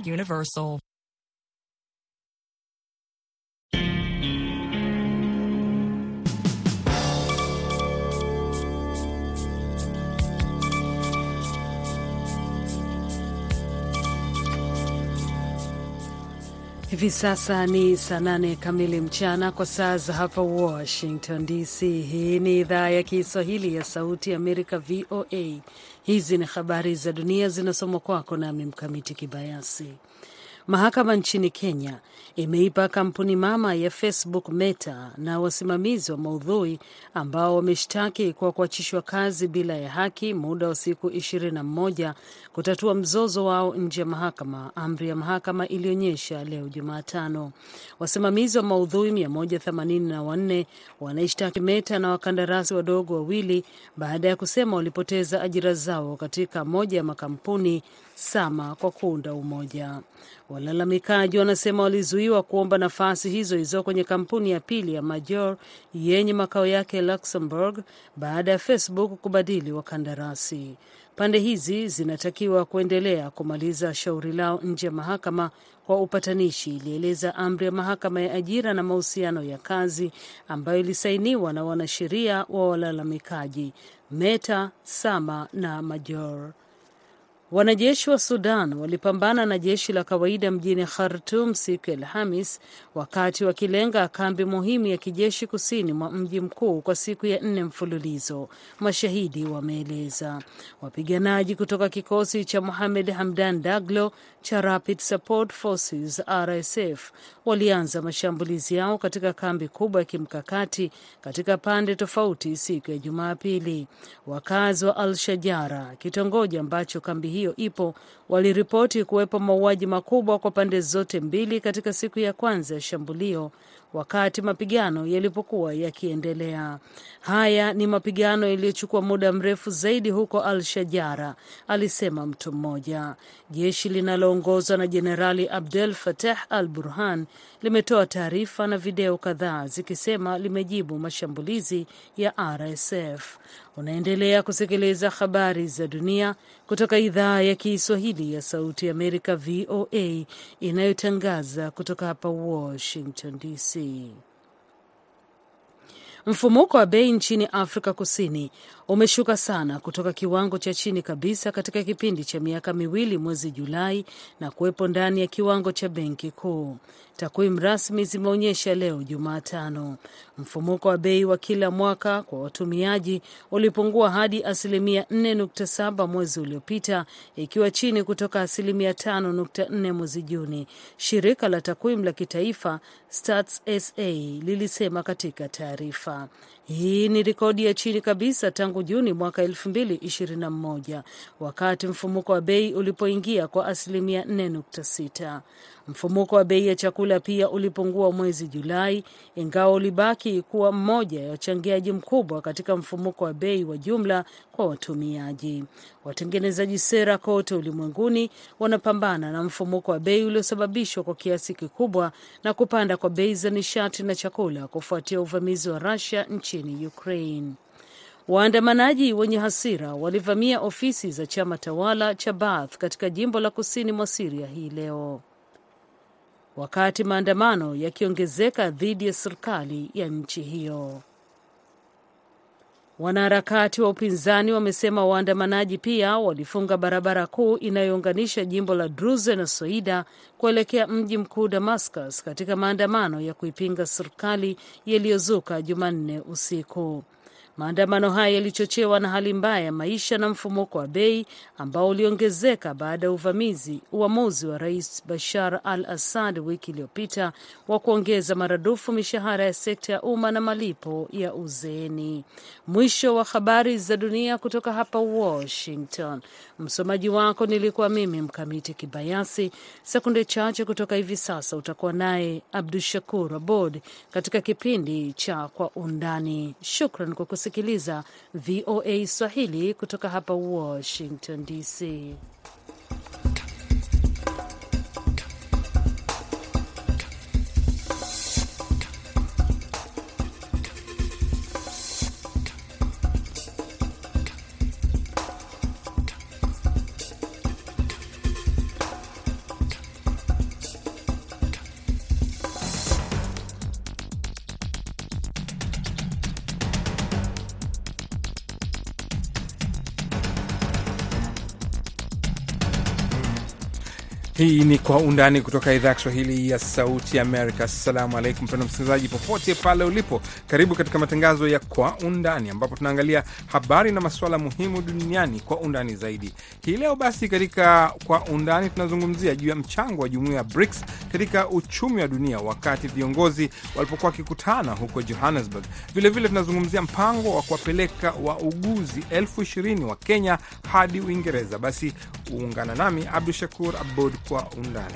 Universal. Hivi sasa ni saa nane kamili mchana kwa saa za hapa Washington DC. Hii ni idhaa ya Kiswahili ya Sauti ya Amerika, VOA. Hizi ni habari za dunia zinasomwa kwako nami Mkamiti Kibayasi. Mahakama nchini Kenya imeipa kampuni mama ya Facebook Meta na wasimamizi wa maudhui ambao wameshtaki kwa kuachishwa kazi bila ya haki muda wa siku ishirini na mmoja kutatua mzozo wao nje ya mahakama, amri ya mahakama ilionyesha leo Jumatano. Wasimamizi wa maudhui 184 wanaishtaki Meta na wakandarasi wadogo wawili baada ya kusema walipoteza ajira zao katika moja ya makampuni sama kwa kuunda umoja. Walalamikaji wanasema walizuiwa kuomba nafasi hizo hizo kwenye kampuni ya pili ya Major yenye makao yake Luxembourg baada ya Facebook kubadili wakandarasi. Pande hizi zinatakiwa kuendelea kumaliza shauri lao nje ya mahakama kwa upatanishi, ilieleza amri ya mahakama ya ajira na mahusiano ya kazi ambayo ilisainiwa na wanasheria wa walalamikaji Meta, Sama na Major. Wanajeshi wa Sudan walipambana na jeshi la kawaida mjini Khartum siku ya Alhamis wakati wakilenga kambi muhimu ya kijeshi kusini mwa mji mkuu kwa siku ya nne mfululizo, mashahidi wameeleza. Wapiganaji kutoka kikosi cha Mohamed Hamdan Daglo cha Rapid Support Forces RSF walianza mashambulizi yao katika kambi kubwa ya kimkakati katika pande tofauti siku ya Jumapili. Wakazi wa Al Shajara, kitongoji ambacho kambi hiyo ipo, waliripoti kuwepo mauaji makubwa kwa pande zote mbili katika siku ya kwanza ya shambulio wakati mapigano yalipokuwa yakiendelea. Haya ni mapigano yaliyochukua muda mrefu zaidi huko Al Shajara, alisema mtu mmoja. Jeshi linaloongozwa na Jenerali Abdel Fattah al Burhan limetoa taarifa na video kadhaa zikisema limejibu mashambulizi ya RSF. Unaendelea kusikiliza habari za dunia kutoka idhaa ya Kiswahili ya Sauti ya Amerika, VOA, inayotangaza kutoka hapa Washington DC. Mfumuko wa bei nchini Afrika Kusini umeshuka sana kutoka kiwango cha chini kabisa katika kipindi cha miaka miwili mwezi Julai na kuwepo ndani ya kiwango cha benki kuu. Takwimu rasmi zimeonyesha leo Jumatano mfumuko wa bei wa kila mwaka kwa watumiaji ulipungua hadi asilimia 4.7 mwezi uliopita, ikiwa chini kutoka asilimia 5.4 mwezi Juni, shirika la takwimu la kitaifa Stats SA lilisema katika taarifa. Hii ni rekodi ya chini kabisa tangu Juni mwaka 2021 wakati mfumuko wa bei ulipoingia kwa asilimia 4.6. Mfumuko wa bei ya chakula pia ulipungua mwezi Julai, ingawa ulibaki kuwa mmoja ya wachangiaji mkubwa katika mfumuko wa bei wa jumla kwa watumiaji. Watengenezaji sera kote ulimwenguni wanapambana na mfumuko wa bei uliosababishwa kwa kiasi kikubwa na kupanda kwa bei za nishati na chakula kufuatia uvamizi wa Russia nchini Ukraine. Waandamanaji wenye hasira walivamia ofisi za chama tawala cha Baath katika jimbo la kusini mwa Siria hii leo wakati maandamano yakiongezeka dhidi ya serikali ya nchi hiyo. Wanaharakati wa upinzani wamesema waandamanaji pia walifunga barabara kuu inayounganisha jimbo la Druze na Soida kuelekea mji mkuu Damascus katika maandamano ya kuipinga serikali yaliyozuka Jumanne usiku. Maandamano haya yalichochewa na hali mbaya ya maisha na mfumuko wa bei ambao uliongezeka baada ya uvamizi uamuzi wa Rais Bashar al Assad wiki iliyopita wa kuongeza maradufu mishahara ya sekta ya umma na malipo ya uzeeni. Mwisho wa habari za dunia kutoka hapa Washington. Msomaji wako nilikuwa mimi Mkamiti Kibayasi. Sekunde chache kutoka hivi sasa utakuwa naye Abdu Shakur Abod katika kipindi cha Kwa Undani. Shukran kwa kusikiliza VOA Swahili kutoka hapa Washington DC. Kwa Undani kutoka idhaa ya Kiswahili ya Sauti Amerika. Assalamu alaikum pendo msikilizaji, popote pale ulipo, karibu katika matangazo ya Kwa Undani ambapo tunaangalia habari na masuala muhimu duniani kwa undani zaidi. Hii leo basi, katika Kwa Undani tunazungumzia juu ya mchango wa jumuiya ya BRICS katika uchumi wa dunia wakati viongozi walipokuwa wakikutana huko Johannesburg. Vilevile tunazungumzia mpango wa kuwapeleka wauguzi elfu ishirini wa Kenya hadi Uingereza. Basi uungana nami Abdu Shakur Abud kwa undani.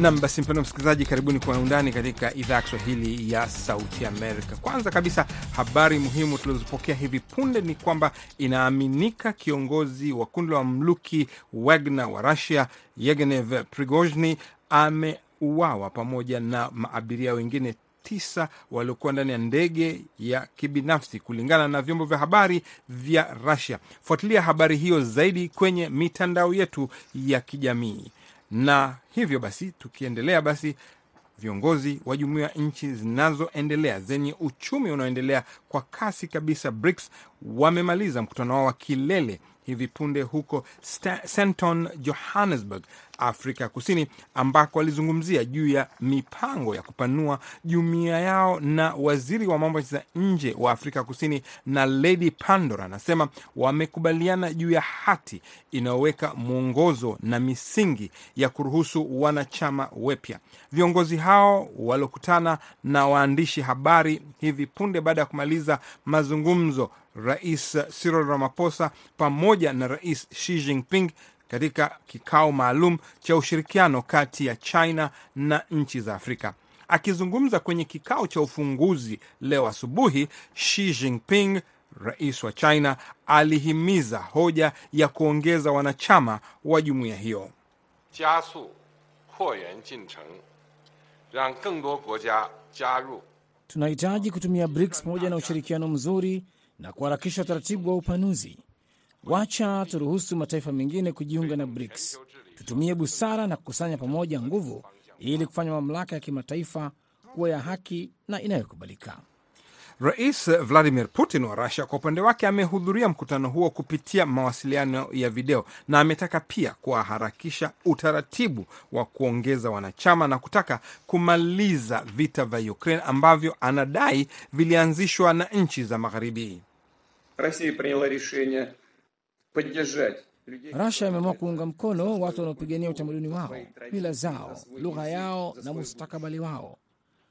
Nam basi, mpendo msikilizaji, karibuni kwa undani katika idhaa ya Kiswahili ya Sauti Amerika. Kwanza kabisa, habari muhimu tulizopokea hivi punde ni kwamba inaaminika kiongozi wa kundi la mamluki Wagner wa Russia Yevgeny Prigozhin ameuawa pamoja na maabiria wengine tisa waliokuwa ndani ya ndege ya kibinafsi kulingana na vyombo vya habari vya Russia. Fuatilia habari hiyo zaidi kwenye mitandao yetu ya kijamii. Na hivyo basi, tukiendelea basi, viongozi wa jumuiya ya nchi zinazoendelea zenye uchumi unaoendelea kwa kasi kabisa BRICS wamemaliza mkutano wao wa kilele hivi punde huko Sandton, Johannesburg, Afrika Kusini, ambako walizungumzia juu ya mipango ya kupanua jumuiya yao, na waziri wa mambo za nje wa Afrika Kusini na Lady Pandor anasema wamekubaliana juu ya hati inayoweka mwongozo na misingi ya kuruhusu wanachama wapya. Viongozi hao waliokutana na waandishi habari hivi punde baada ya kumaliza mazungumzo Rais Cyril Ramaphosa pamoja na Rais Xi Jinping katika kikao maalum cha ushirikiano kati ya China na nchi za Afrika. Akizungumza kwenye kikao cha ufunguzi leo asubuhi, Xi Jinping, rais wa China, alihimiza hoja ya kuongeza wanachama wa jumuiya hiyo. Tunahitaji kutumia BRICS pamoja na ushirikiano mzuri na kuharakisha utaratibu wa upanuzi. Wacha turuhusu mataifa mengine kujiunga na BRICS. Tutumie busara na kukusanya pamoja nguvu ili kufanya mamlaka ya kimataifa kuwa ya haki na inayokubalika. Rais Vladimir Putin wa Rusia kwa upande wake amehudhuria mkutano huo kupitia mawasiliano ya video na ametaka pia kuwaharakisha utaratibu wa kuongeza wanachama na kutaka kumaliza vita vya Ukraine ambavyo anadai vilianzishwa na nchi za Magharibi. Russia imeamua kuunga mkono watu wanaopigania utamaduni wao, mila zao, lugha yao na mustakabali wao.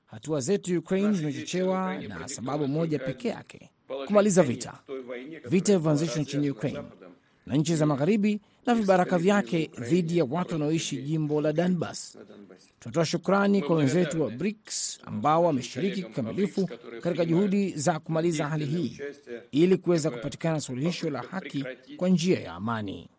Hatua zetu Ukraine zimechochewa na sababu moja pekee yake, kumaliza vita, vita vilivyoanzishwa nchini Ukraine na nchi za magharibi na vibaraka vyake dhidi ya watu wanaoishi jimbo la Donbas. Tunatoa shukrani kwa wenzetu wa BRICS ambao wameshiriki kikamilifu katika juhudi za kumaliza hali hii ili kuweza kupatikana suluhisho la haki kwa njia ya amani.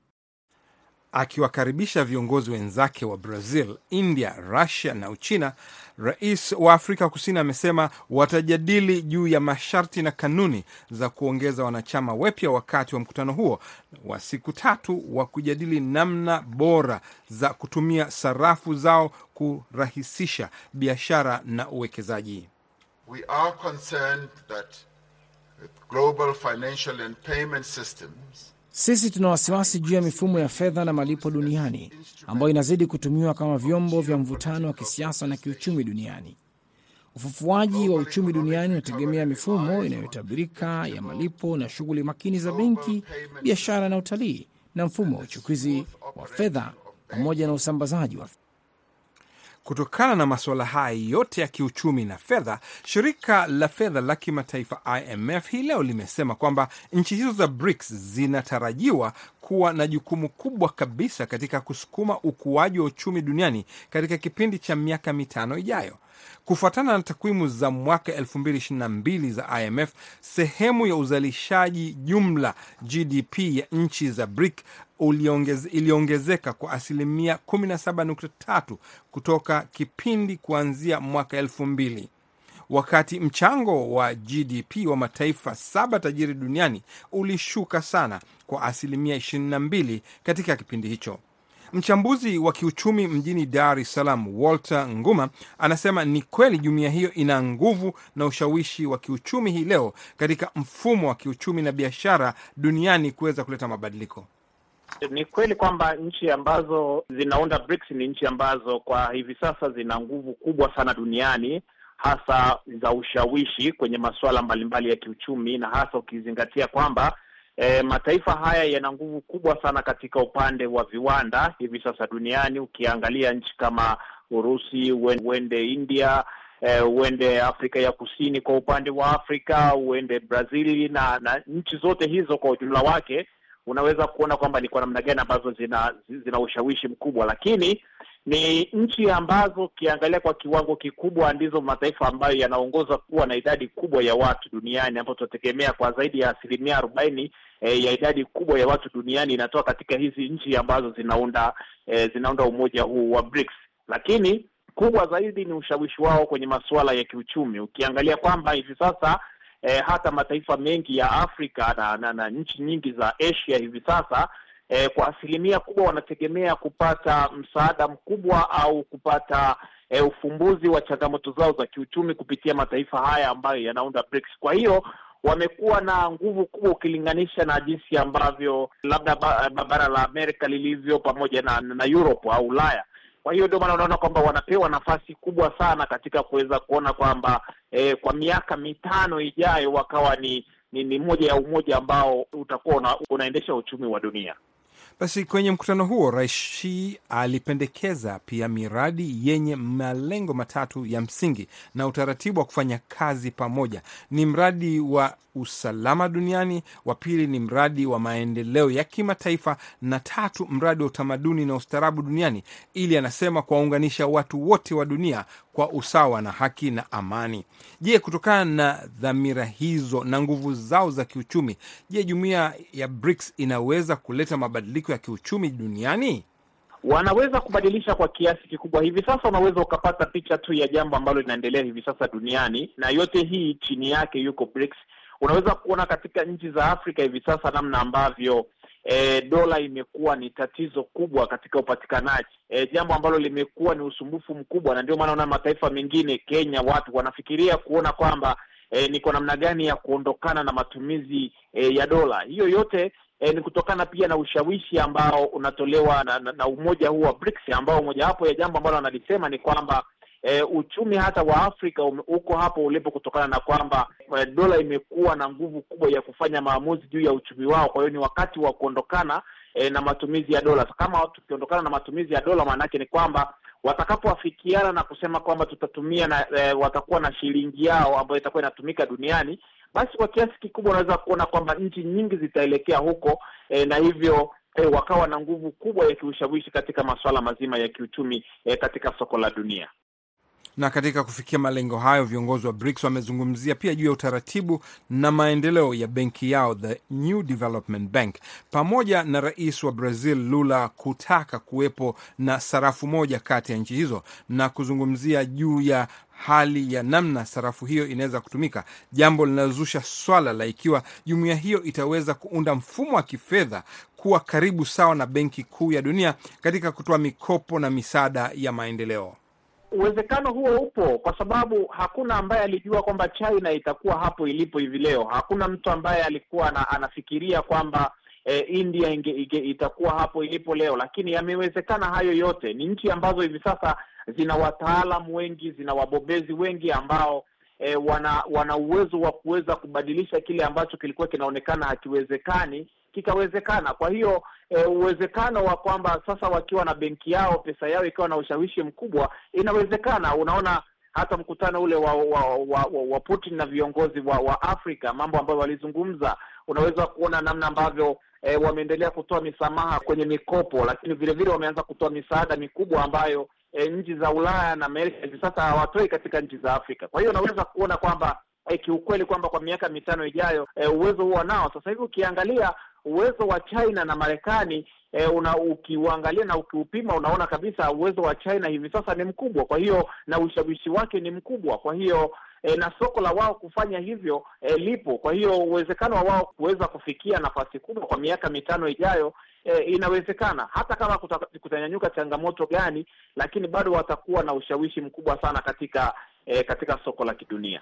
Akiwakaribisha viongozi wenzake wa Brazil, India, Russia na Uchina, rais wa Afrika Kusini amesema watajadili juu ya masharti na kanuni za kuongeza wanachama wapya wakati wa mkutano huo wa siku tatu wa kujadili namna bora za kutumia sarafu zao kurahisisha biashara na uwekezaji. We are concerned that global financial and payment systems Sisi tuna wasiwasi juu ya mifumo ya fedha na malipo duniani ambayo inazidi kutumiwa kama vyombo vya mvutano wa kisiasa na kiuchumi duniani. Ufufuaji wa uchumi duniani unategemea mifumo inayotabirika ya malipo na shughuli makini za benki, biashara na utalii, na mfumo wa uchukuzi wa fedha pamoja na usambazaji wa Kutokana na masuala haya yote ya kiuchumi na fedha, shirika la fedha la kimataifa IMF hii leo limesema kwamba nchi hizo za BRICS zinatarajiwa kuwa na jukumu kubwa kabisa katika kusukuma ukuaji wa uchumi duniani katika kipindi cha miaka mitano ijayo. Kufuatana na takwimu za mwaka 2022 za IMF, sehemu ya uzalishaji jumla GDP ya nchi za BRIC iliongezeka kwa asilimia 17.3 kutoka kipindi kuanzia mwaka 2000 wakati mchango wa GDP wa mataifa saba tajiri duniani ulishuka sana kwa asilimia 22 katika kipindi hicho. Mchambuzi wa kiuchumi mjini Dar es Salaam, Walter Nguma, anasema ni kweli jumuiya hiyo ina nguvu na ushawishi wa kiuchumi hii leo katika mfumo wa kiuchumi na biashara duniani kuweza kuleta mabadiliko. Ni kweli kwamba nchi ambazo zinaunda BRICS ni nchi ambazo kwa hivi sasa zina nguvu kubwa sana duniani, hasa za ushawishi kwenye masuala mbalimbali ya kiuchumi, na hasa ukizingatia kwamba E, mataifa haya yana nguvu kubwa sana katika upande wa viwanda hivi sasa duniani. Ukiangalia nchi kama Urusi, uende India, e, Afrika ya Kusini kwa upande wa Afrika, uende Brazili na, na nchi zote hizo kwa ujumla wake, unaweza kuona kwamba ni kwa namna gani ambazo zina zina ushawishi mkubwa, lakini ni nchi ambazo ukiangalia kwa kiwango kikubwa ndizo mataifa ambayo yanaongoza kuwa na idadi kubwa ya watu duniani, ambapo tunategemea kwa zaidi ya asilimia arobaini e, ya idadi kubwa ya watu duniani inatoka katika hizi nchi ambazo zinaunda e, zinaunda umoja huu wa BRICS. Lakini kubwa zaidi ni ushawishi wao kwenye masuala ya kiuchumi, ukiangalia kwamba hivi sasa e, hata mataifa mengi ya Afrika na, na, na nchi nyingi za Asia hivi sasa E, kwa asilimia kubwa wanategemea kupata msaada mkubwa au kupata e, ufumbuzi wa changamoto zao za kiuchumi kupitia mataifa haya ambayo yanaunda BRICS. Kwa hiyo wamekuwa na nguvu kubwa ukilinganisha na jinsi ambavyo labda bara la Amerika lilivyo pamoja na, na Europe au Ulaya. Kwa hiyo ndio maana unaona kwamba wanapewa nafasi kubwa sana katika kuweza kuona kwamba e, kwa miaka mitano ijayo wakawa ni ni, ni moja ya umoja ambao utakuwa una, unaendesha uchumi wa dunia. Basi kwenye mkutano huo Rais Xi alipendekeza pia miradi yenye malengo matatu ya msingi na utaratibu wa kufanya kazi pamoja. Ni mradi wa usalama duniani, wa pili ni mradi wa maendeleo ya kimataifa, na tatu mradi wa utamaduni na ustaarabu duniani, ili anasema kuwaunganisha watu wote wa dunia kwa usawa na haki na amani. Je, kutokana na dhamira hizo na nguvu zao za kiuchumi, je, jumuiya ya BRICS inaweza kuleta mabadiliko ya kiuchumi duniani? Wanaweza kubadilisha kwa kiasi kikubwa. Hivi sasa unaweza ukapata picha tu ya jambo ambalo linaendelea hivi sasa duniani, na yote hii chini yake yuko BRICS. Unaweza kuona katika nchi za Afrika hivi sasa namna ambavyo E, dola imekuwa ni tatizo kubwa katika upatikanaji, e, jambo ambalo limekuwa ni usumbufu mkubwa, na ndio maana unaona mataifa mengine, Kenya, watu wanafikiria kuona kwamba e, ni kwa namna gani ya kuondokana na matumizi e, ya dola. Hiyo yote e, ni kutokana pia na ushawishi ambao unatolewa na, na, na umoja huu wa BRICS, ambao mojawapo ya jambo ambalo analisema ni kwamba E, uchumi hata wa Afrika uko hapo ulipo kutokana na kwamba e, dola imekuwa na nguvu kubwa ya kufanya maamuzi juu ya uchumi wao. Kwa hiyo ni wakati wa kuondokana e, na matumizi ya dola. Kama tukiondokana na matumizi ya dola, maana yake ni kwamba watakapoafikiana na kusema kwamba tutatumia na e, watakuwa na shilingi yao ambayo itakuwa inatumika duniani, basi kwa kiasi kikubwa unaweza kuona kwamba nchi nyingi zitaelekea huko e, na hivyo e, wakawa na nguvu kubwa ya kiushawishi katika masuala mazima ya kiuchumi e, katika soko la dunia na katika kufikia malengo hayo viongozi wa BRICS wamezungumzia pia juu ya utaratibu na maendeleo ya benki yao the New Development Bank, pamoja na rais wa Brazil Lula kutaka kuwepo na sarafu moja kati ya nchi hizo na kuzungumzia juu ya hali ya namna sarafu hiyo inaweza kutumika, jambo linalozusha swala la ikiwa jumuiya hiyo itaweza kuunda mfumo wa kifedha kuwa karibu sawa na Benki Kuu ya Dunia katika kutoa mikopo na misaada ya maendeleo. Uwezekano huo upo kwa sababu hakuna ambaye alijua kwamba China itakuwa hapo ilipo hivi leo. Hakuna mtu ambaye alikuwa na, anafikiria kwamba e, India inge, inge, itakuwa hapo ilipo leo, lakini yamewezekana hayo yote. Ni nchi ambazo hivi sasa zina wataalamu wengi, zina wabobezi wengi ambao e, wana wana uwezo wa kuweza kubadilisha kile ambacho kilikuwa kinaonekana hakiwezekani kikawezekana. Kwa hiyo e, uwezekano wa kwamba sasa wakiwa na benki yao, pesa yao ikiwa na ushawishi mkubwa, inawezekana. Unaona hata mkutano ule wa wa, wa, wa, wa Putin na viongozi wa, wa Afrika, mambo ambayo walizungumza, unaweza kuona namna ambavyo e, wameendelea kutoa misamaha kwenye mikopo, lakini vile vile wameanza kutoa misaada mikubwa ambayo e, nchi za Ulaya na Amerika hivi sasa hawatoi katika nchi za Afrika. Kwa hiyo unaweza kuona kwamba e, kiukweli kwamba kwa miaka mitano ijayo e, uwezo huo nao. Sasa hivi ukiangalia uwezo wa China na Marekani e, una ukiuangalia na ukiupima unaona kabisa uwezo wa China hivi sasa ni mkubwa, kwa hiyo na ushawishi wake ni mkubwa, kwa hiyo e, na soko la wao kufanya hivyo e, lipo. Kwa hiyo uwezekano wa wao kuweza kufikia nafasi kubwa kwa miaka mitano ijayo e, inawezekana. Hata kama kuta, kutanyanyuka changamoto gani, lakini bado watakuwa na ushawishi mkubwa sana katika e, katika soko la kidunia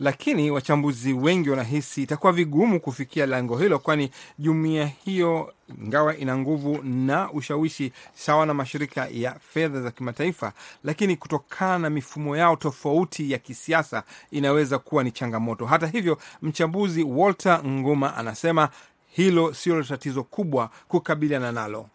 lakini wachambuzi wengi wanahisi itakuwa vigumu kufikia lengo hilo, kwani jumuiya hiyo ingawa ina nguvu na ushawishi sawa na mashirika ya fedha za kimataifa, lakini kutokana na mifumo yao tofauti ya kisiasa inaweza kuwa ni changamoto. Hata hivyo, mchambuzi Walter Nguma anasema hilo sio tatizo kubwa kukabiliana nalo,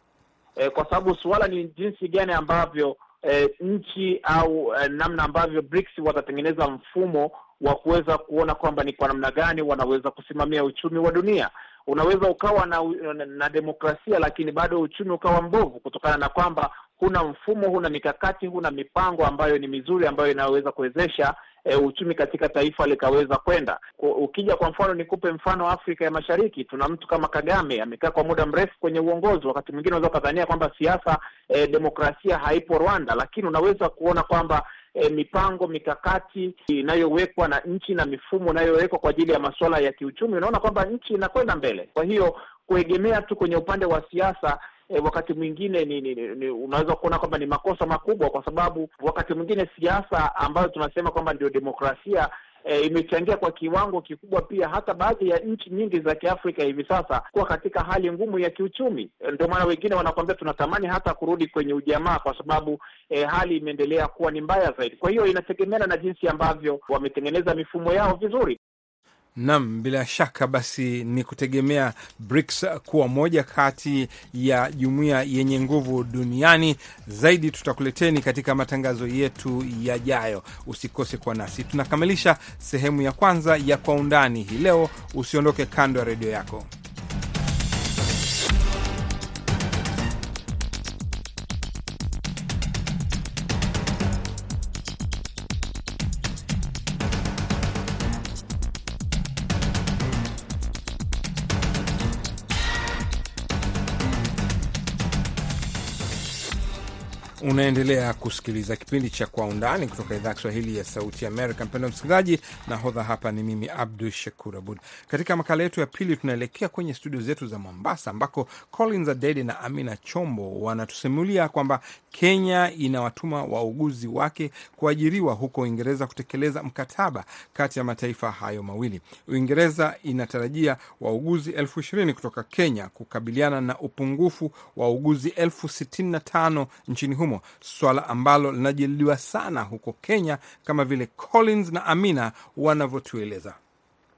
e, kwa sababu suala ni jinsi gani ambavyo e, nchi au e, namna ambavyo BRICS watatengeneza mfumo wa kuweza kuona kwamba ni kwa namna gani wanaweza kusimamia uchumi wa dunia. Unaweza ukawa na, na, na demokrasia lakini bado uchumi ukawa mbovu kutokana na kwamba huna mfumo, huna mikakati, huna mipango ambayo ni mizuri ambayo inaweza kuwezesha e, uchumi katika taifa likaweza kwenda. Ukija kwa mfano, nikupe mfano Afrika ya Mashariki, tuna mtu kama Kagame amekaa kwa muda mrefu kwenye uongozi. Wakati mwingine unaweza ukadhania kwamba siasa e, demokrasia haipo Rwanda, lakini unaweza kuona kwamba E, mipango mikakati inayowekwa na nchi na mifumo inayowekwa kwa ajili ya masuala ya kiuchumi, unaona kwamba nchi inakwenda mbele. Kwa hiyo kuegemea tu kwenye upande wa siasa e, wakati mwingine ni, ni, ni, unaweza kuona kwamba ni makosa makubwa, kwa sababu wakati mwingine siasa ambayo tunasema kwamba ndio demokrasia E, imechangia kwa kiwango kikubwa pia hata baadhi ya nchi nyingi za Kiafrika hivi sasa kuwa katika hali ngumu ya kiuchumi. E, ndio maana wengine wanakwambia tunatamani hata kurudi kwenye ujamaa kwa sababu e, hali imeendelea kuwa ni mbaya zaidi. Kwa hiyo inategemeana na jinsi ambavyo wametengeneza mifumo yao vizuri. Nam, bila shaka basi ni kutegemea BRICS kuwa moja kati ya jumuiya yenye nguvu duniani zaidi. Tutakuleteni katika matangazo yetu yajayo, usikose kuwa nasi. Tunakamilisha sehemu ya kwanza ya Kwa Undani hii leo. Usiondoke kando ya redio yako. Unaendelea kusikiliza kipindi cha Kwa Undani kutoka idhaa ya Kiswahili ya Sauti Amerika. Mpendo msikilizaji, nahodha hapa ni mimi Abdu Shakur Abud. Katika makala yetu ya pili, tunaelekea kwenye studio zetu za Mombasa ambako Collins Adede na Amina Chombo wanatusimulia kwamba Kenya inawatuma wauguzi wake kuajiriwa huko Uingereza kutekeleza mkataba kati ya mataifa hayo mawili. Uingereza inatarajia wauguzi elfu ishirini kutoka Kenya kukabiliana na upungufu wa wauguzi elfu sitini na tano nchini humo, swala ambalo linajadiliwa sana huko Kenya, kama vile Collins na Amina wanavyotueleza.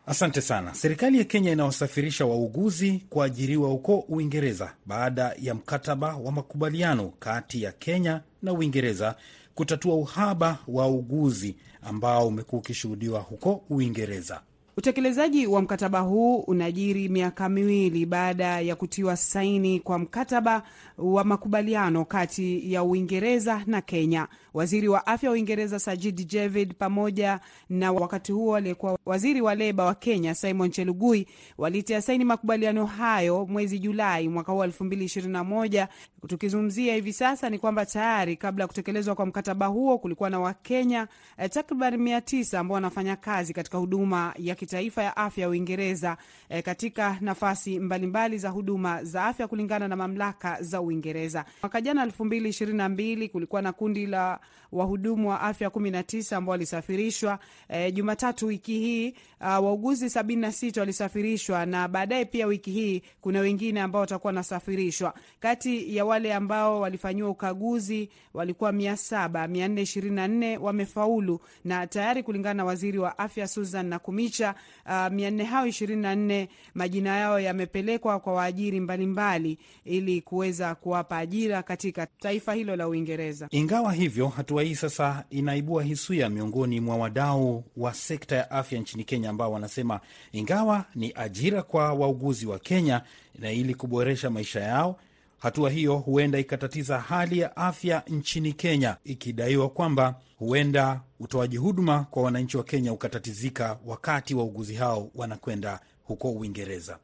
Asante sana. Serikali ya Kenya inawasafirisha wauguzi kuajiriwa huko Uingereza baada ya mkataba wa makubaliano kati ya Kenya na Uingereza kutatua uhaba wa uguzi ambao umekuwa ukishuhudiwa huko Uingereza. Utekelezaji wa mkataba huu unajiri miaka miwili baada ya kutiwa saini kwa mkataba wa makubaliano kati ya Uingereza na Kenya. Waziri wa afya wa Uingereza Sajid Javid pamoja na wakati huo aliyekuwa waziri wa leba wa Kenya Simon Chelugui walitia saini makubaliano hayo mwezi Julai mwaka huu elfu mbili ishirini na moja. Tukizungumzia hivi sasa ni kwamba tayari kabla ya kutekelezwa kwa mkataba huo kulikuwa na Wakenya eh, takriban mia tisa ambao wanafanya kazi katika huduma ya kitaifa ya afya ya Uingereza e, katika nafasi mbalimbali mbali za huduma za afya kulingana na mamlaka za Uingereza. Mwaka jana elfu mbili ishirini na mbili kulikuwa na kundi la wahudumu wa afya kumi na tisa ambao walisafirishwa E, Jumatatu wiki hii uh, wauguzi sabini na sita walisafirishwa na baadaye pia wiki hii kuna wengine ambao watakuwa wanasafirishwa. Kati ya wale ambao walifanyiwa ukaguzi walikuwa mia saba mia nne ishirini na nne wamefaulu na tayari kulingana na waziri wa afya Susan Nakumicha uh, mia nne hao ishirini na nne majina yao yamepelekwa kwa waajiri mbalimbali ili kuweza kuwapa ajira katika taifa hilo la Uingereza. Ingawa hivyo, hatua hii sasa inaibua hisia miongoni mwa wadau wa sekta ya afya nchini Kenya, ambao wanasema ingawa ni ajira kwa wauguzi wa Kenya na ili kuboresha maisha yao, hatua hiyo huenda ikatatiza hali ya afya nchini Kenya, ikidaiwa kwamba huenda utoaji huduma kwa wananchi wa Kenya ukatatizika wakati wauguzi hao wanakwenda huko Uingereza.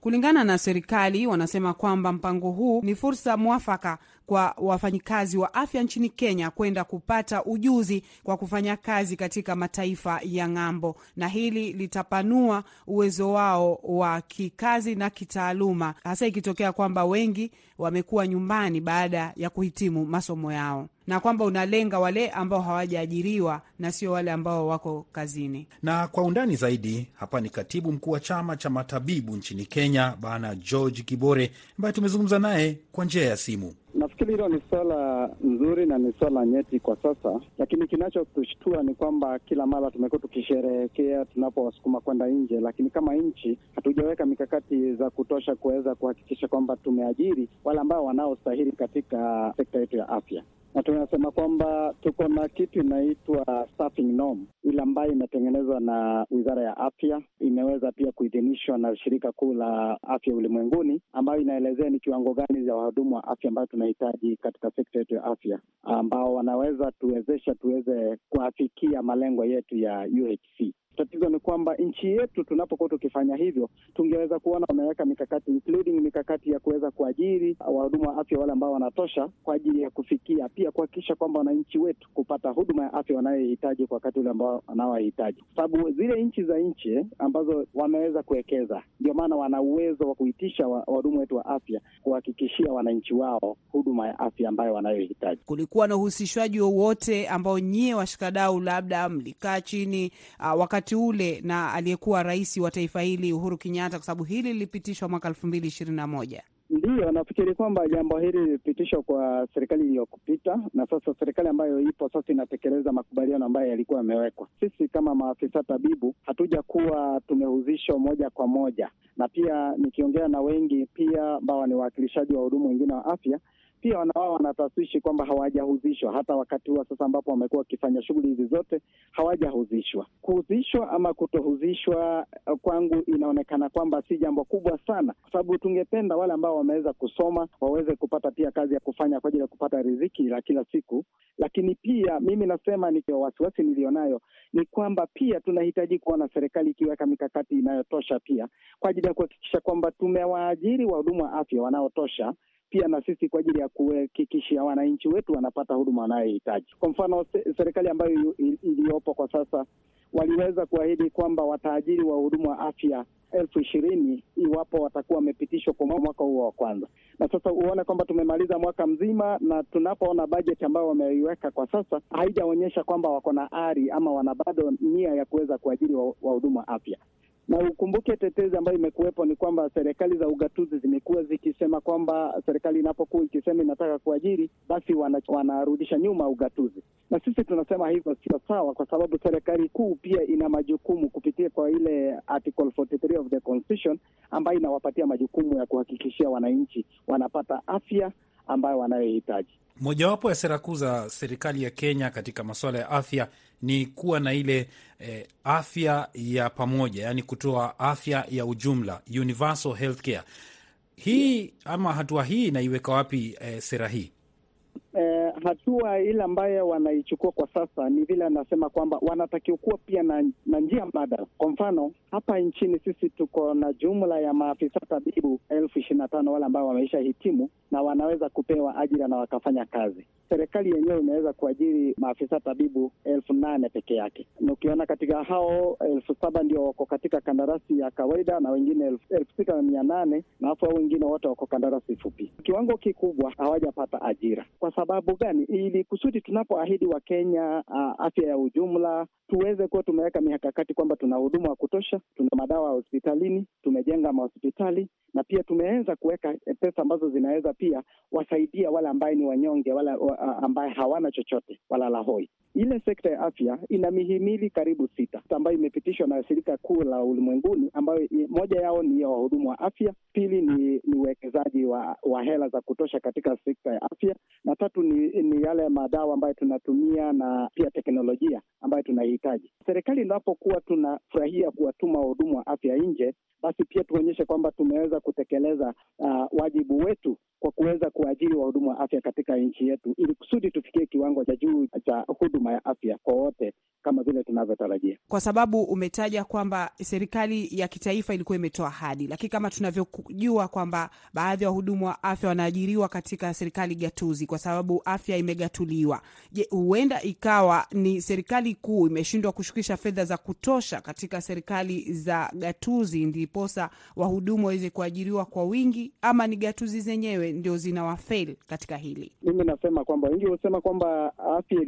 Kulingana na serikali, wanasema kwamba mpango huu ni fursa mwafaka kwa wafanyikazi wa afya nchini Kenya kwenda kupata ujuzi kwa kufanya kazi katika mataifa ya ng'ambo, na hili litapanua uwezo wao wa kikazi na kitaaluma, hasa ikitokea kwamba wengi wamekuwa nyumbani baada ya kuhitimu masomo yao na kwamba unalenga wale ambao hawajaajiriwa na sio wale ambao wako kazini. Na kwa undani zaidi, hapa ni katibu mkuu wa chama cha matabibu nchini Kenya, Bwana George Kibore, ambaye tumezungumza naye kwa njia ya simu. Nafikiri hilo ni swala nzuri na ni swala nyeti kwa sasa, lakini kinachotushtua ni kwamba kila mara tumekuwa tukisherehekea tunapowasukuma kwenda nje, lakini kama nchi hatujaweka mikakati za kutosha kuweza kuhakikisha kwamba tumeajiri wale ambao wanaostahili katika sekta yetu ya afya na tunasema kwamba tuko na kitu inaitwa staffing norm, ile ambayo imetengenezwa na Wizara ya Afya, imeweza pia kuidhinishwa na Shirika Kuu la Afya Ulimwenguni, ambayo inaelezea ni kiwango gani za wahudumu wa afya ambayo tunahitaji katika sekta yetu ya afya, ambao wanaweza tuwezesha tuweze kuafikia malengo yetu ya UHC. Tatizo ni kwamba nchi yetu tunapokuwa tukifanya hivyo, tungeweza kuona wameweka mikakati including mikakati ya kuweza kuajiri wahudumu wa afya wale ambao wanatosha kwa ajili ya kufikia pia kuhakikisha kwamba wananchi wetu kupata huduma ya afya wanayohitaji kwa wakati ule ambao wanaohitaji, kwa sababu zile nchi za nchi ambazo wameweza kuwekeza, ndio maana wana uwezo wa kuitisha wahudumu wetu wa afya kuhakikishia wananchi wao huduma ya afya ambayo wanayohitaji. Kulikuwa na uhusishwaji wowote ambao nyie washikadau labda mlikaa chini uh, wakati ule na aliyekuwa rais wa taifa hili Uhuru Kenyatta, kwa sababu hili lilipitishwa mwaka elfu mbili ishirini na moja. Ndiyo, nafikiri kwamba jambo hili lilipitishwa kwa serikali iliyopita, na sasa serikali ambayo ipo sasa inatekeleza makubaliano ambayo yalikuwa yamewekwa. Sisi kama maafisa tabibu hatuja kuwa tumehuzishwa moja kwa moja, na pia nikiongea na wengi pia ambao ni wawakilishaji wa huduma wengine wa afya pia wanawao wanataswishi kwamba hawajahuzishwa hata wakati huo sasa ambapo wamekuwa wakifanya shughuli hizi zote hawajahuzishwa. Kuhuzishwa ama kutohuzishwa kwangu inaonekana kwamba si jambo kubwa sana, kwa sababu tungependa wale ambao wameweza kusoma waweze kupata pia kazi ya kufanya kwa ajili ya kupata riziki la kila siku. Lakini pia mimi nasema ni wasiwasi nilionayo ni kwamba pia tunahitaji kuona serikali ikiweka mikakati inayotosha pia kwa ajili ya kuhakikisha kwamba tumewaajiri wahudumu wa afya wanaotosha pia na sisi kwa ajili ya kuhakikishia wananchi wetu wanapata huduma wanayohitaji. Kwa mfano, serikali ambayo iliyopo kwa sasa waliweza kuahidi kwamba wataajiri wahudumu wa afya elfu ishirini iwapo watakuwa wamepitishwa kwa mwaka huo wa kwanza, na sasa uone kwamba tumemaliza mwaka mzima, na tunapoona bajeti ambayo wameiweka kwa sasa haijaonyesha kwamba wako na ari ama wana bado nia ya kuweza kuajiri wahudumu wa afya na ukumbuke tetezi ambayo imekuwepo ni kwamba serikali za ugatuzi zimekuwa zikisema kwamba serikali inapokuwa ikisema inataka kuajiri basi wana, wanarudisha nyuma ugatuzi, na sisi tunasema hivyo sio sawa, kwa sababu serikali kuu pia ina majukumu kupitia kwa ile article 43 of the constitution ambayo inawapatia majukumu ya kuhakikishia wananchi wanapata afya ambayo wanayohitaji. Mojawapo ya sera kuu za serikali ya Kenya katika masuala ya afya ni kuwa na ile eh, afya ya pamoja, yaani kutoa afya ya ujumla, universal healthcare. Hii ama hatua hii inaiweka wapi eh, sera hii? Eh, hatua ile ambayo wanaichukua kwa sasa ni vile anasema kwamba wanatakiwa kuwa pia na, na njia mbadala. Kwa mfano hapa nchini sisi tuko na jumla ya maafisa tabibu elfu ishirini na tano wale ambao wameisha hitimu na wanaweza kupewa ajira na wakafanya kazi. Serikali yenyewe imeweza kuajiri maafisa tabibu elfu nane peke yake, na ukiona katika hao elfu saba ndio wako katika kandarasi ya kawaida na wengine elfu, sita na mia nane na hapo wengine wote wako kandarasi fupi. Kiwango kikubwa hawajapata ajira. Kwa sababu gani? Ili kusudi tunapoahidi Wakenya uh, afya ya ujumla tuweze kuwa tumeweka mikakati kwamba tuna huduma wa kutosha, tuna madawa hospitalini, tumejenga mahospitali na pia tumeweza kuweka pesa ambazo zinaweza pia wasaidia wale ambaye ni wanyonge, wale ambaye hawana chochote, walala hoi. Ile sekta ya afya ina mihimili karibu sita ambayo imepitishwa na shirika kuu la ulimwenguni, ambayo moja yao ni ya wahudumu wa afya, pili ni ni uwekezaji wa, wa hela za kutosha katika sekta ya afya, na tatu ni, ni yale madawa ambayo tunatumia na pia teknolojia ambayo tunahitaji. Serikali inapokuwa tunafurahia kuwatuma wahudumu wa afya nje, basi pia tuonyeshe kwamba tumeweza kutekeleza uh, wajibu wetu kwa kuweza kuajiri wahudumu wa afya katika nchi yetu, ili kusudi tufikie kiwango cha juu cha huduma ya afya kwa wote kama vile tunavyotarajia. Kwa sababu umetaja kwamba serikali ya kitaifa ilikuwa imetoa ahadi, lakini kama tunavyojua kwamba baadhi ya wahudumu wa afya wanaajiriwa katika serikali gatuzi kwa sababu afya imegatuliwa. Je, huenda ikawa ni serikali kuu imeshindwa kushukisha fedha za kutosha katika serikali za gatuzi, ndiposa wahudumu waweze kuajiriwa kwa wingi, ama ni gatuzi zenyewe ndio zinawafeli katika hili? Mimi nasema kwamba wengi husema kwamba afya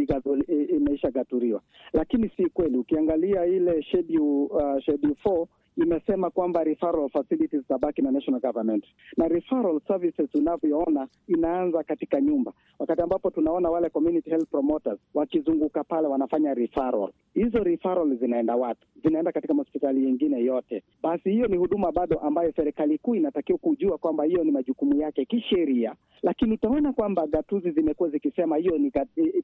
imeisha gaturiwa, lakini si kweli. Ukiangalia ile schedule, uh, schedule 4 imesema kwamba referral facilities zitabaki na national government, na referral services unavyoona inaanza katika nyumba, wakati ambapo tunaona wale community health promoters wakizunguka pale wanafanya referral. Hizo referral zinaenda wapi? Zinaenda katika hospitali yingine yote. Basi hiyo ni huduma bado ambayo serikali kuu inatakiwa kujua kwamba hiyo ni majukumu yake kisheria, lakini utaona kwamba gatuzi zimekuwa zikisema hiyo ni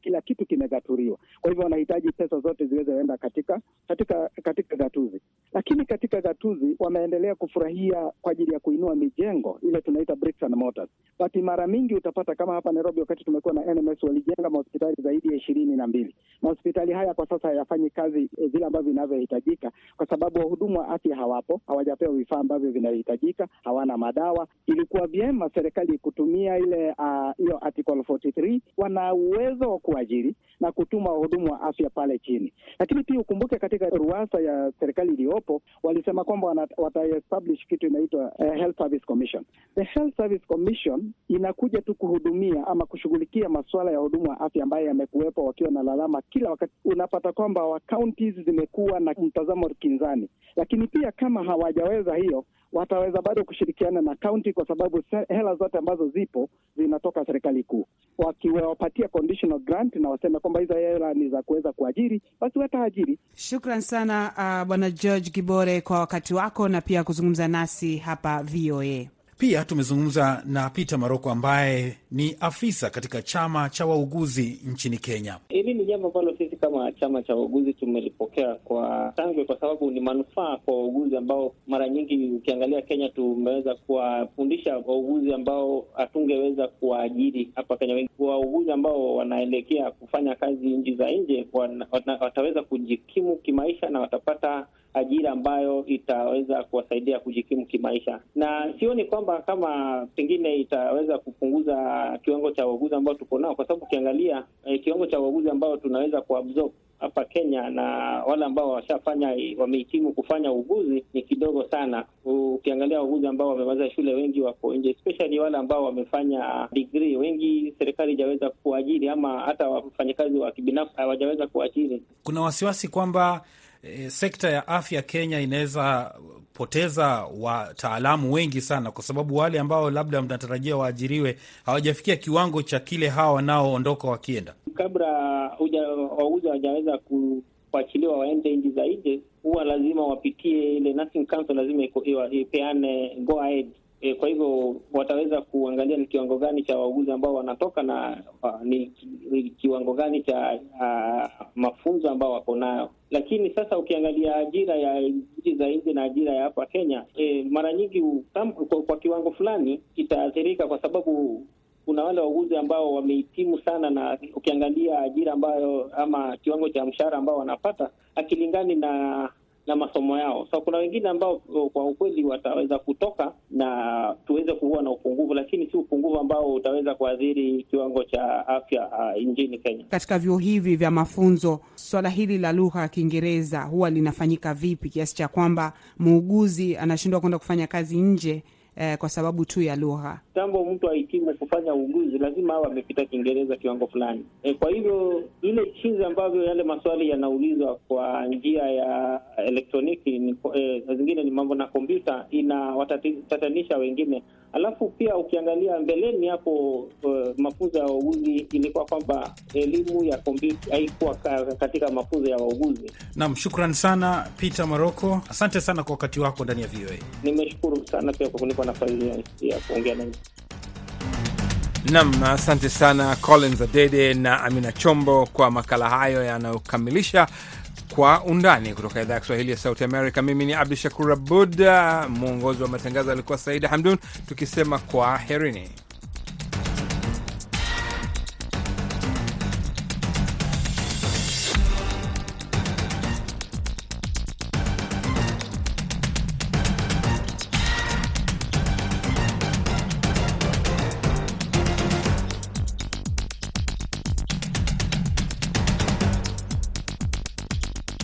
kila kitu kimegaturiwa. Kwa hivyo wanahitaji pesa zote ziwezeenda katika katika katika gatuzi, lakini katika gatuzi wameendelea kufurahia kwa ajili ya kuinua mijengo ile tunaita bricks and mortars. But mara mingi utapata kama hapa Nairobi, wakati tumekuwa na NMS walijenga mahospitali zaidi ya ishirini na mbili. Mahospitali haya kwa sasa hayafanyi kazi vile ambavyo vinavyohitajika, kwa sababu wahudumu wa afya hawapo, hawajapewa vifaa ambavyo vinahitajika, hawana madawa. Ilikuwa vyema serikali kutumia ile hiyo uh, article 43 wana uwezo wa kuajiri na kutuma wahudumu wa afya pale chini, lakini pia ukumbuke katika ruasa ya serikali iliyopo walisema kwamba wataestablish kitu inaitwa uh, Health Service Commission. The Health Service Commission inakuja tu kuhudumia ama kushughulikia masuala ya huduma wa afya ambayo yamekuwepo wakiwa na lalama kila wakati. Unapata kwamba wa counties zimekuwa na mtazamo kinzani, lakini pia kama hawajaweza hiyo wataweza bado kushirikiana na kaunti kwa sababu hela zote ambazo zipo zinatoka serikali kuu. Wakiwapatia conditional grant na waseme kwamba hizo hela ni za kuweza kuajiri, basi wataajiri. Shukran sana uh, Bwana George Gibore kwa wakati wako na pia kuzungumza nasi hapa VOA. Pia tumezungumza na Peter Maroko ambaye ni afisa katika chama cha wauguzi nchini Kenya. Hili ni jambo ambalo sisi kama chama cha wauguzi tumelipokea kwa shangwe, kwa sababu ni manufaa kwa wauguzi ambao mara nyingi ukiangalia Kenya tumeweza kuwafundisha wauguzi ambao hatungeweza kuwaajiri hapa Kenya. Wengi wauguzi ambao wanaelekea kufanya kazi nchi za nje wataweza kujikimu kimaisha na watapata ajira ambayo itaweza kuwasaidia kujikimu kimaisha, na sioni kwamba kama pengine itaweza kupunguza kiwango cha wauguzi ambao tuko nao, kwa sababu ukiangalia eh, kiwango cha wauguzi ambao tunaweza kuabsorb hapa Kenya na wale ambao washafanya wamehitimu kufanya uuguzi ni kidogo sana. Ukiangalia wauguzi ambao wamemaliza shule wengi wako nje, especially wale ambao wamefanya degree, wengi serikali haijaweza kuajiri, ama hata wafanyakazi wa kibinafsi hawajaweza kuajiri. Kuna wasiwasi kwamba E, sekta ya afya Kenya inaweza poteza wataalamu wengi sana, kwa sababu wale ambao labda mnatarajia waajiriwe hawajafikia kiwango cha kile hawa wanaoondoka wakienda. Kabla wauguzi hawajaweza kuachiliwa waende nchi za nje, huwa lazima wapitie ile nursing council, lazima ipeane go ahead. E, kwa hivyo wataweza kuangalia ni kiwango gani cha wauguzi ambao wanatoka na uh, ni, kiwango gani cha uh, mafunzo ambao wako nayo. Lakini sasa ukiangalia ajira ya nchi za nje na ajira ya hapa Kenya, e, mara nyingi kwa, kwa kiwango fulani itaathirika kwa sababu kuna wale wauguzi ambao wamehitimu sana, na ukiangalia ajira ambayo ama kiwango cha mshahara ambao wanapata akilingani na na masomo yao. So kuna wengine ambao kwa ukweli wataweza kutoka na tuweze kuwa na upungufu, lakini si upungufu ambao utaweza kuathiri kiwango cha afya uh, nchini Kenya. Katika vyuo hivi vya mafunzo, swala hili la lugha ya Kiingereza huwa linafanyika vipi kiasi cha kwamba muuguzi anashindwa kwenda kufanya kazi nje eh, kwa sababu tu ya lugha? Tambo mtu ahitimu kufanya uuguzi lazima awe amepita Kiingereza kiwango fulani. E, kwa hivyo ile chinzi ambavyo yale maswali yanaulizwa kwa njia ya elektroniki ni, e, zingine ni mambo na kompyuta inawatatanisha wengine. Alafu pia ukiangalia mbeleni hapo uh, mafunzo ya wauguzi ilikuwa kwamba elimu ya kompyuta haikuwa katika mafunzo ya wauguzi. Naam, shukran sana Peter Maroko, asante sana kwa wakati wako ndani ya VOA. Nimeshukuru sana pia kwa kunipa nafasi ya kuongea nami. Nam, asante sana Collins Adede na Amina Chombo kwa makala hayo yanayokamilisha Kwa Undani kutoka idhaa ya Kiswahili ya Sauti Amerika. Mimi ni Abdu Shakur Abud, mwongozi wa matangazo alikuwa Saida Hamdun, tukisema kwa herini.